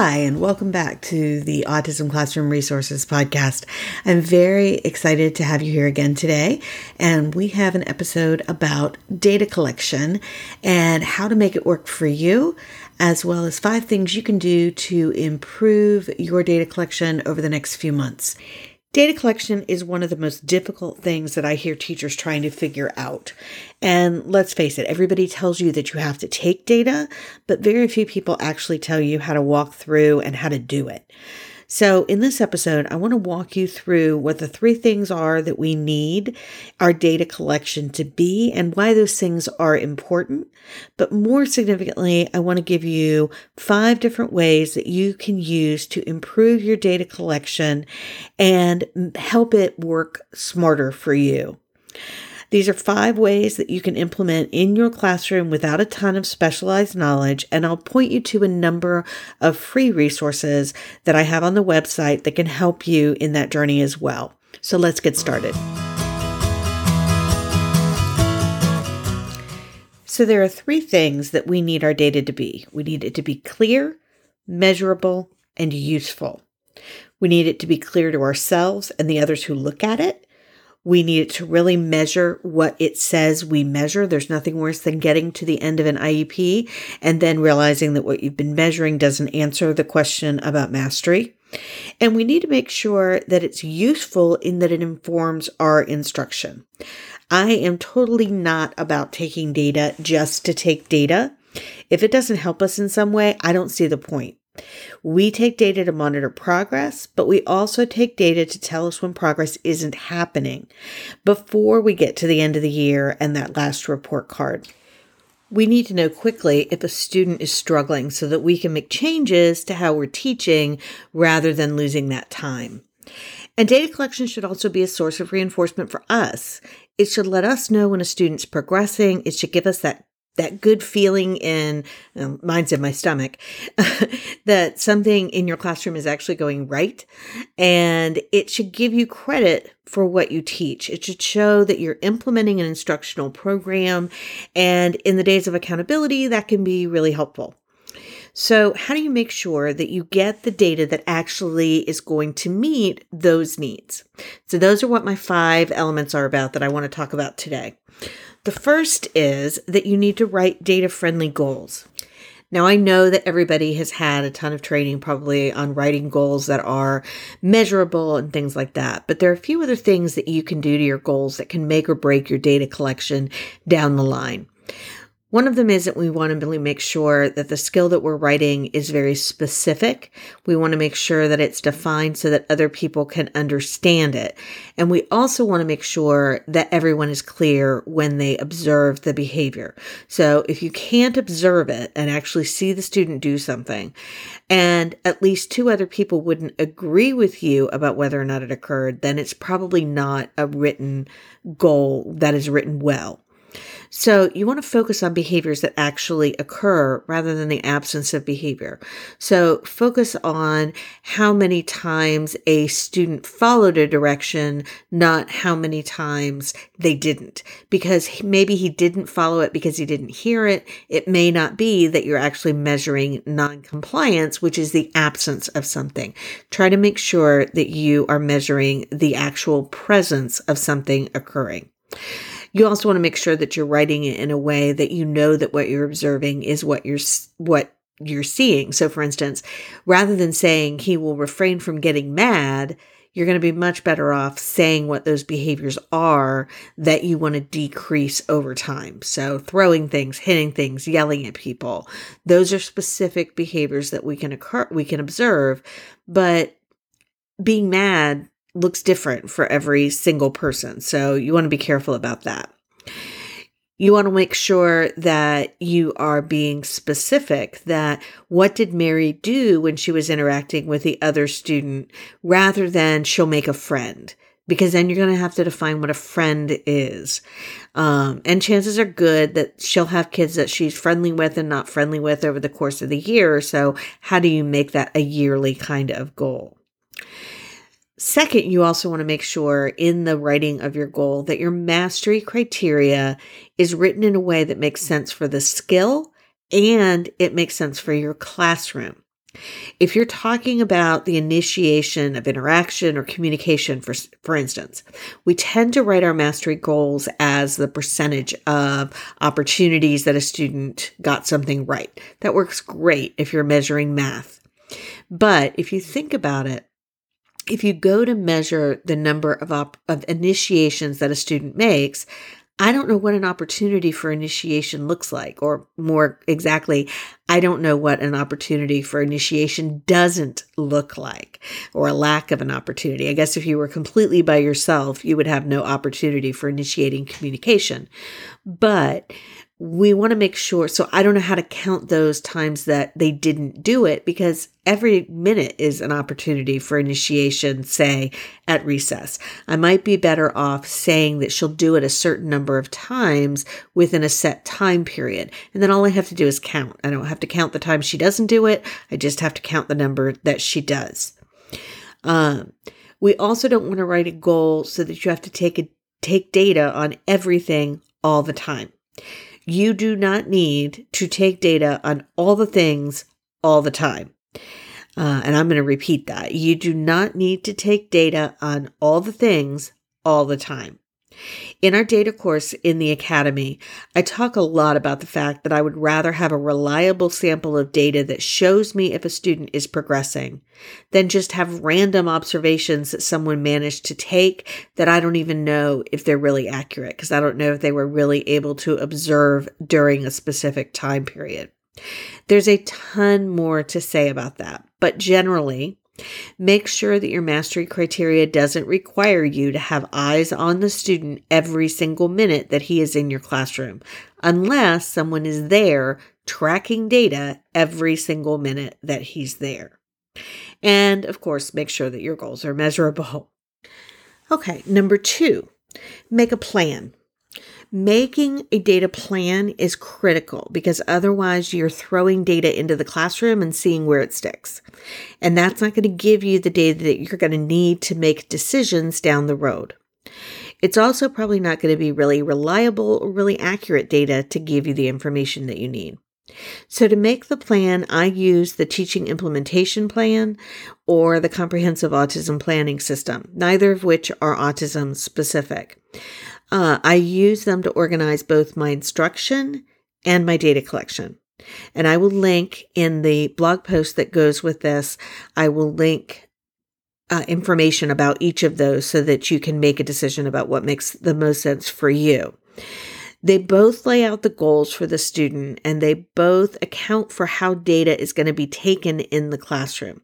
Hi, and welcome back to the Autism Classroom Resources Podcast. I'm very excited to have you here again today. And we have an episode about data collection and how to make it work for you, as well as five things you can do to improve your data collection over the next few months. Data collection is one of the most difficult things that I hear teachers trying to figure out. And let's face it, everybody tells you that you have to take data, but very few people actually tell you how to walk through and how to do it. So, in this episode, I want to walk you through what the three things are that we need our data collection to be and why those things are important. But more significantly, I want to give you five different ways that you can use to improve your data collection and help it work smarter for you. These are five ways that you can implement in your classroom without a ton of specialized knowledge. And I'll point you to a number of free resources that I have on the website that can help you in that journey as well. So let's get started. So, there are three things that we need our data to be we need it to be clear, measurable, and useful. We need it to be clear to ourselves and the others who look at it. We need it to really measure what it says we measure. There's nothing worse than getting to the end of an IEP and then realizing that what you've been measuring doesn't answer the question about mastery. And we need to make sure that it's useful in that it informs our instruction. I am totally not about taking data just to take data. If it doesn't help us in some way, I don't see the point. We take data to monitor progress, but we also take data to tell us when progress isn't happening before we get to the end of the year and that last report card. We need to know quickly if a student is struggling so that we can make changes to how we're teaching rather than losing that time. And data collection should also be a source of reinforcement for us. It should let us know when a student's progressing. It should give us that that good feeling in um, mine's in my stomach that something in your classroom is actually going right and it should give you credit for what you teach. It should show that you're implementing an instructional program and in the days of accountability that can be really helpful so, how do you make sure that you get the data that actually is going to meet those needs? So, those are what my five elements are about that I want to talk about today. The first is that you need to write data friendly goals. Now, I know that everybody has had a ton of training probably on writing goals that are measurable and things like that, but there are a few other things that you can do to your goals that can make or break your data collection down the line. One of them is that we want to really make sure that the skill that we're writing is very specific. We want to make sure that it's defined so that other people can understand it. And we also want to make sure that everyone is clear when they observe the behavior. So if you can't observe it and actually see the student do something, and at least two other people wouldn't agree with you about whether or not it occurred, then it's probably not a written goal that is written well. So you want to focus on behaviors that actually occur rather than the absence of behavior. So focus on how many times a student followed a direction, not how many times they didn't. Because maybe he didn't follow it because he didn't hear it. It may not be that you're actually measuring non-compliance, which is the absence of something. Try to make sure that you are measuring the actual presence of something occurring. You also want to make sure that you're writing it in a way that you know that what you're observing is what you're what you're seeing. So for instance, rather than saying he will refrain from getting mad, you're going to be much better off saying what those behaviors are that you want to decrease over time. So, throwing things, hitting things, yelling at people. Those are specific behaviors that we can occur we can observe, but being mad looks different for every single person. So you want to be careful about that. you want to make sure that you are being specific that what did Mary do when she was interacting with the other student rather than she'll make a friend because then you're going to have to define what a friend is. Um, and chances are good that she'll have kids that she's friendly with and not friendly with over the course of the year. So how do you make that a yearly kind of goal? Second, you also want to make sure in the writing of your goal that your mastery criteria is written in a way that makes sense for the skill and it makes sense for your classroom. If you're talking about the initiation of interaction or communication, for, for instance, we tend to write our mastery goals as the percentage of opportunities that a student got something right. That works great if you're measuring math. But if you think about it, if you go to measure the number of, op- of initiations that a student makes, I don't know what an opportunity for initiation looks like, or more exactly, I don't know what an opportunity for initiation doesn't look like, or a lack of an opportunity. I guess if you were completely by yourself, you would have no opportunity for initiating communication. But we want to make sure. So I don't know how to count those times that they didn't do it because every minute is an opportunity for initiation, say at recess. I might be better off saying that she'll do it a certain number of times within a set time period. And then all I have to do is count. I don't have to count the times she doesn't do it. I just have to count the number that she does. Um, we also don't want to write a goal so that you have to take a, take data on everything all the time. You do not need to take data on all the things all the time. Uh, and I'm going to repeat that. You do not need to take data on all the things all the time. In our data course in the Academy, I talk a lot about the fact that I would rather have a reliable sample of data that shows me if a student is progressing than just have random observations that someone managed to take that I don't even know if they're really accurate because I don't know if they were really able to observe during a specific time period. There's a ton more to say about that, but generally, Make sure that your mastery criteria doesn't require you to have eyes on the student every single minute that he is in your classroom, unless someone is there tracking data every single minute that he's there. And of course, make sure that your goals are measurable. Okay, number two, make a plan. Making a data plan is critical because otherwise you're throwing data into the classroom and seeing where it sticks. And that's not going to give you the data that you're going to need to make decisions down the road. It's also probably not going to be really reliable or really accurate data to give you the information that you need. So, to make the plan, I use the Teaching Implementation Plan or the Comprehensive Autism Planning System, neither of which are autism specific. Uh, I use them to organize both my instruction and my data collection. And I will link in the blog post that goes with this, I will link uh, information about each of those so that you can make a decision about what makes the most sense for you. They both lay out the goals for the student and they both account for how data is going to be taken in the classroom.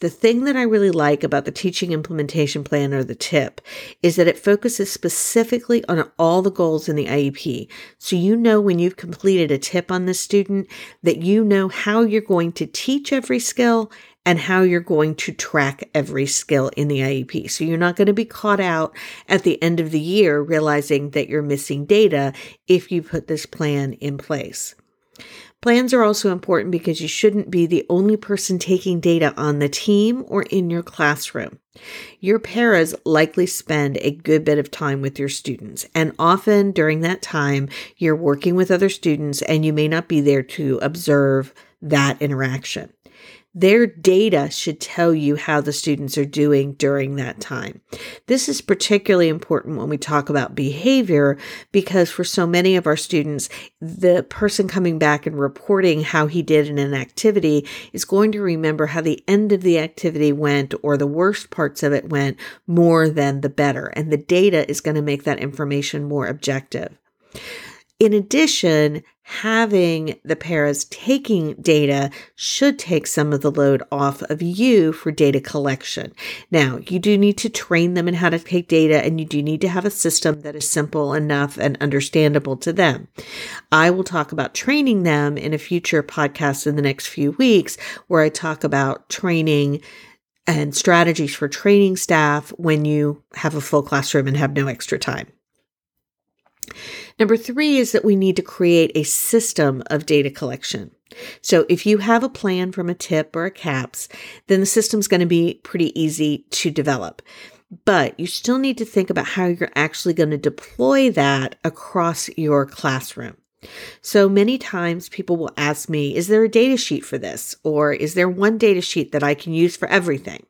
The thing that I really like about the teaching implementation plan or the TIP is that it focuses specifically on all the goals in the IEP. So you know when you've completed a TIP on the student that you know how you're going to teach every skill and how you're going to track every skill in the IEP. So you're not going to be caught out at the end of the year realizing that you're missing data if you put this plan in place. Plans are also important because you shouldn't be the only person taking data on the team or in your classroom. Your paras likely spend a good bit of time with your students, and often during that time, you're working with other students and you may not be there to observe that interaction. Their data should tell you how the students are doing during that time. This is particularly important when we talk about behavior because for so many of our students, the person coming back and reporting how he did in an activity is going to remember how the end of the activity went or the worst parts of it went more than the better. And the data is going to make that information more objective. In addition, having the paras taking data should take some of the load off of you for data collection. Now, you do need to train them in how to take data and you do need to have a system that is simple enough and understandable to them. I will talk about training them in a future podcast in the next few weeks where I talk about training and strategies for training staff when you have a full classroom and have no extra time. Number three is that we need to create a system of data collection. So if you have a plan from a tip or a CAPS, then the system's going to be pretty easy to develop. But you still need to think about how you're actually going to deploy that across your classroom. So many times people will ask me, is there a data sheet for this? Or is there one data sheet that I can use for everything?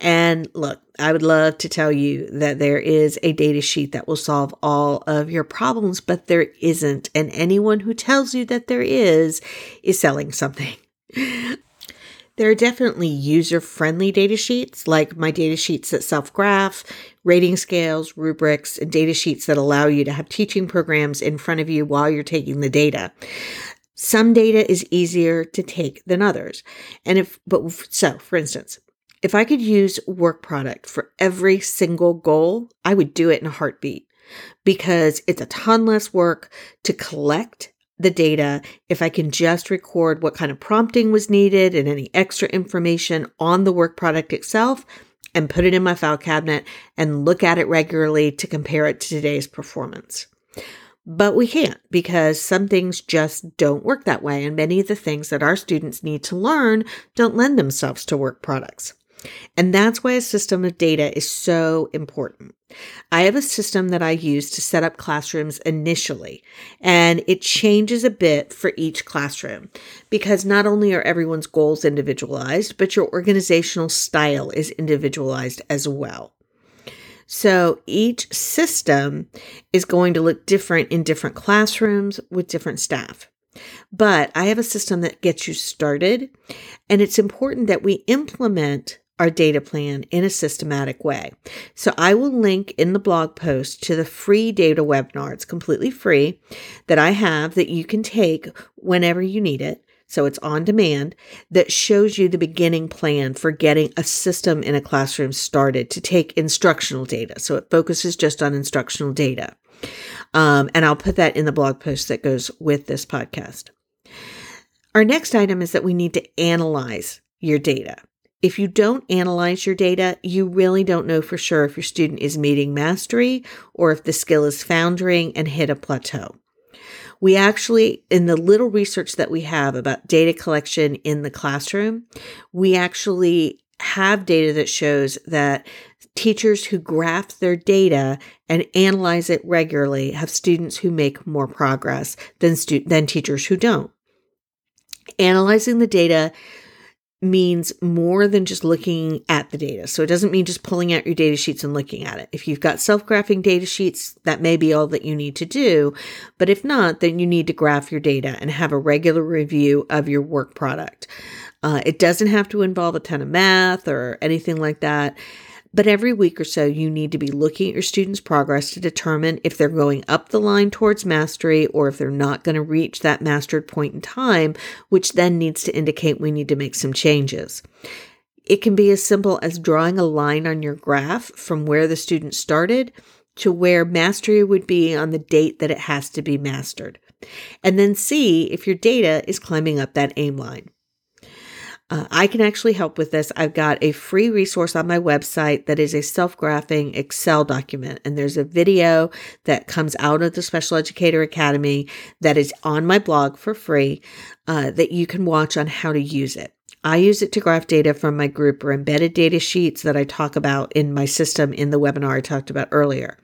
And look, I would love to tell you that there is a data sheet that will solve all of your problems, but there isn't. And anyone who tells you that there is is selling something. There are definitely user friendly data sheets like my data sheets that self graph, rating scales, rubrics, and data sheets that allow you to have teaching programs in front of you while you're taking the data. Some data is easier to take than others. And if, but so for instance, if I could use work product for every single goal, I would do it in a heartbeat because it's a ton less work to collect the data if I can just record what kind of prompting was needed and any extra information on the work product itself and put it in my file cabinet and look at it regularly to compare it to today's performance. But we can't because some things just don't work that way. And many of the things that our students need to learn don't lend themselves to work products. And that's why a system of data is so important. I have a system that I use to set up classrooms initially, and it changes a bit for each classroom because not only are everyone's goals individualized, but your organizational style is individualized as well. So each system is going to look different in different classrooms with different staff. But I have a system that gets you started, and it's important that we implement our data plan in a systematic way. So I will link in the blog post to the free data webinar. It's completely free that I have that you can take whenever you need it. So it's on demand that shows you the beginning plan for getting a system in a classroom started to take instructional data. So it focuses just on instructional data. Um, and I'll put that in the blog post that goes with this podcast. Our next item is that we need to analyze your data. If you don't analyze your data, you really don't know for sure if your student is meeting mastery or if the skill is foundering and hit a plateau. We actually, in the little research that we have about data collection in the classroom, we actually have data that shows that teachers who graph their data and analyze it regularly have students who make more progress than stu- than teachers who don't. Analyzing the data means more than just looking at the data. So it doesn't mean just pulling out your data sheets and looking at it. If you've got self graphing data sheets, that may be all that you need to do. But if not, then you need to graph your data and have a regular review of your work product. Uh, it doesn't have to involve a ton of math or anything like that. But every week or so, you need to be looking at your students' progress to determine if they're going up the line towards mastery or if they're not going to reach that mastered point in time, which then needs to indicate we need to make some changes. It can be as simple as drawing a line on your graph from where the student started to where mastery would be on the date that it has to be mastered. And then see if your data is climbing up that aim line. Uh, I can actually help with this. I've got a free resource on my website that is a self graphing Excel document. And there's a video that comes out of the Special Educator Academy that is on my blog for free uh, that you can watch on how to use it. I use it to graph data from my group or embedded data sheets that I talk about in my system in the webinar I talked about earlier.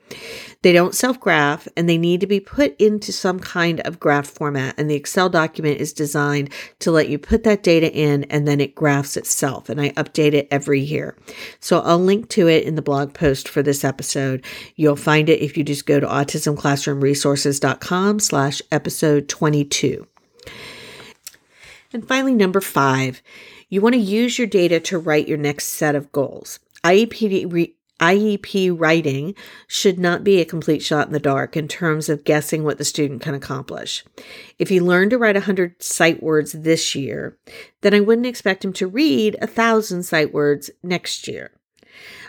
They don't self graph and they need to be put into some kind of graph format. And the Excel document is designed to let you put that data in and then it graphs itself. And I update it every year. So I'll link to it in the blog post for this episode. You'll find it if you just go to autismclassroomresources.com slash episode 22. And finally, number five, you want to use your data to write your next set of goals. IEP, re- IEP writing should not be a complete shot in the dark in terms of guessing what the student can accomplish. If he learned to write 100 sight words this year, then I wouldn't expect him to read 1,000 sight words next year.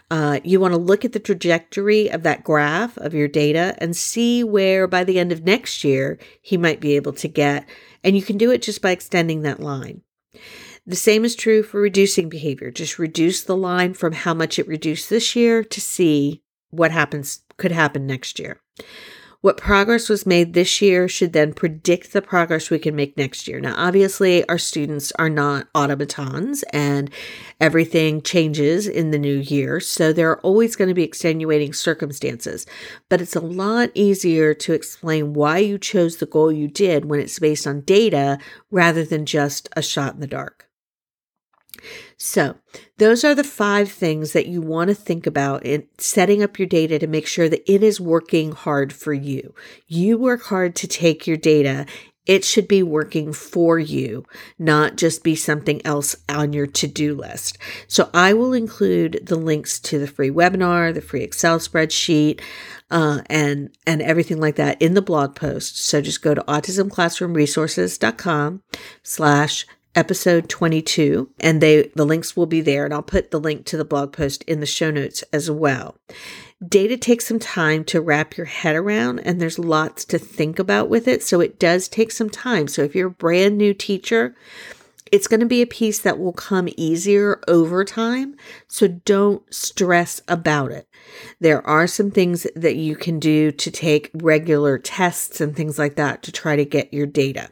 Uh, you want to look at the trajectory of that graph of your data and see where by the end of next year he might be able to get. And you can do it just by extending that line. The same is true for reducing behavior. Just reduce the line from how much it reduced this year to see what happens could happen next year. What progress was made this year should then predict the progress we can make next year. Now, obviously, our students are not automatons and everything changes in the new year. So there are always going to be extenuating circumstances. But it's a lot easier to explain why you chose the goal you did when it's based on data rather than just a shot in the dark. So, those are the five things that you want to think about in setting up your data to make sure that it is working hard for you. You work hard to take your data. It should be working for you, not just be something else on your to do list. So, I will include the links to the free webinar, the free Excel spreadsheet, uh, and and everything like that in the blog post. So just go to autismclassroomresources.com slash episode 22 and they the links will be there and I'll put the link to the blog post in the show notes as well. Data takes some time to wrap your head around and there's lots to think about with it so it does take some time. So if you're a brand new teacher, it's going to be a piece that will come easier over time. So don't stress about it. There are some things that you can do to take regular tests and things like that to try to get your data.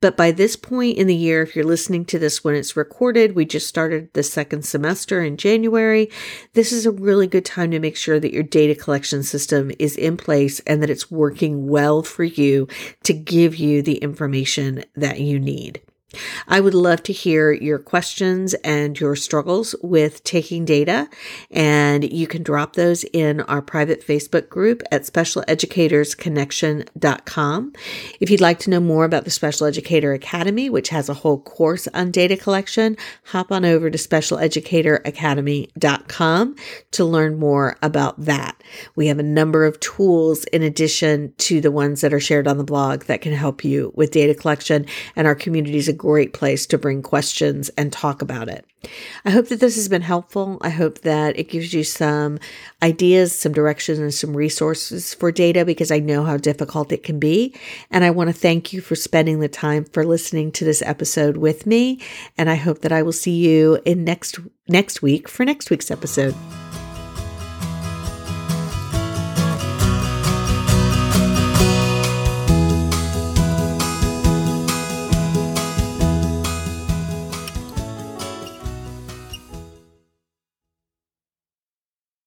But by this point in the year, if you're listening to this when it's recorded, we just started the second semester in January. This is a really good time to make sure that your data collection system is in place and that it's working well for you to give you the information that you need. I would love to hear your questions and your struggles with taking data, and you can drop those in our private Facebook group at specialeducatorsconnection.com. If you'd like to know more about the Special Educator Academy, which has a whole course on data collection, hop on over to specialeducatoracademy.com to learn more about that. We have a number of tools in addition to the ones that are shared on the blog that can help you with data collection, and our community is a great place to bring questions and talk about it. I hope that this has been helpful. I hope that it gives you some ideas, some directions, and some resources for data because I know how difficult it can be. And I want to thank you for spending the time for listening to this episode with me. And I hope that I will see you in next next week for next week's episode.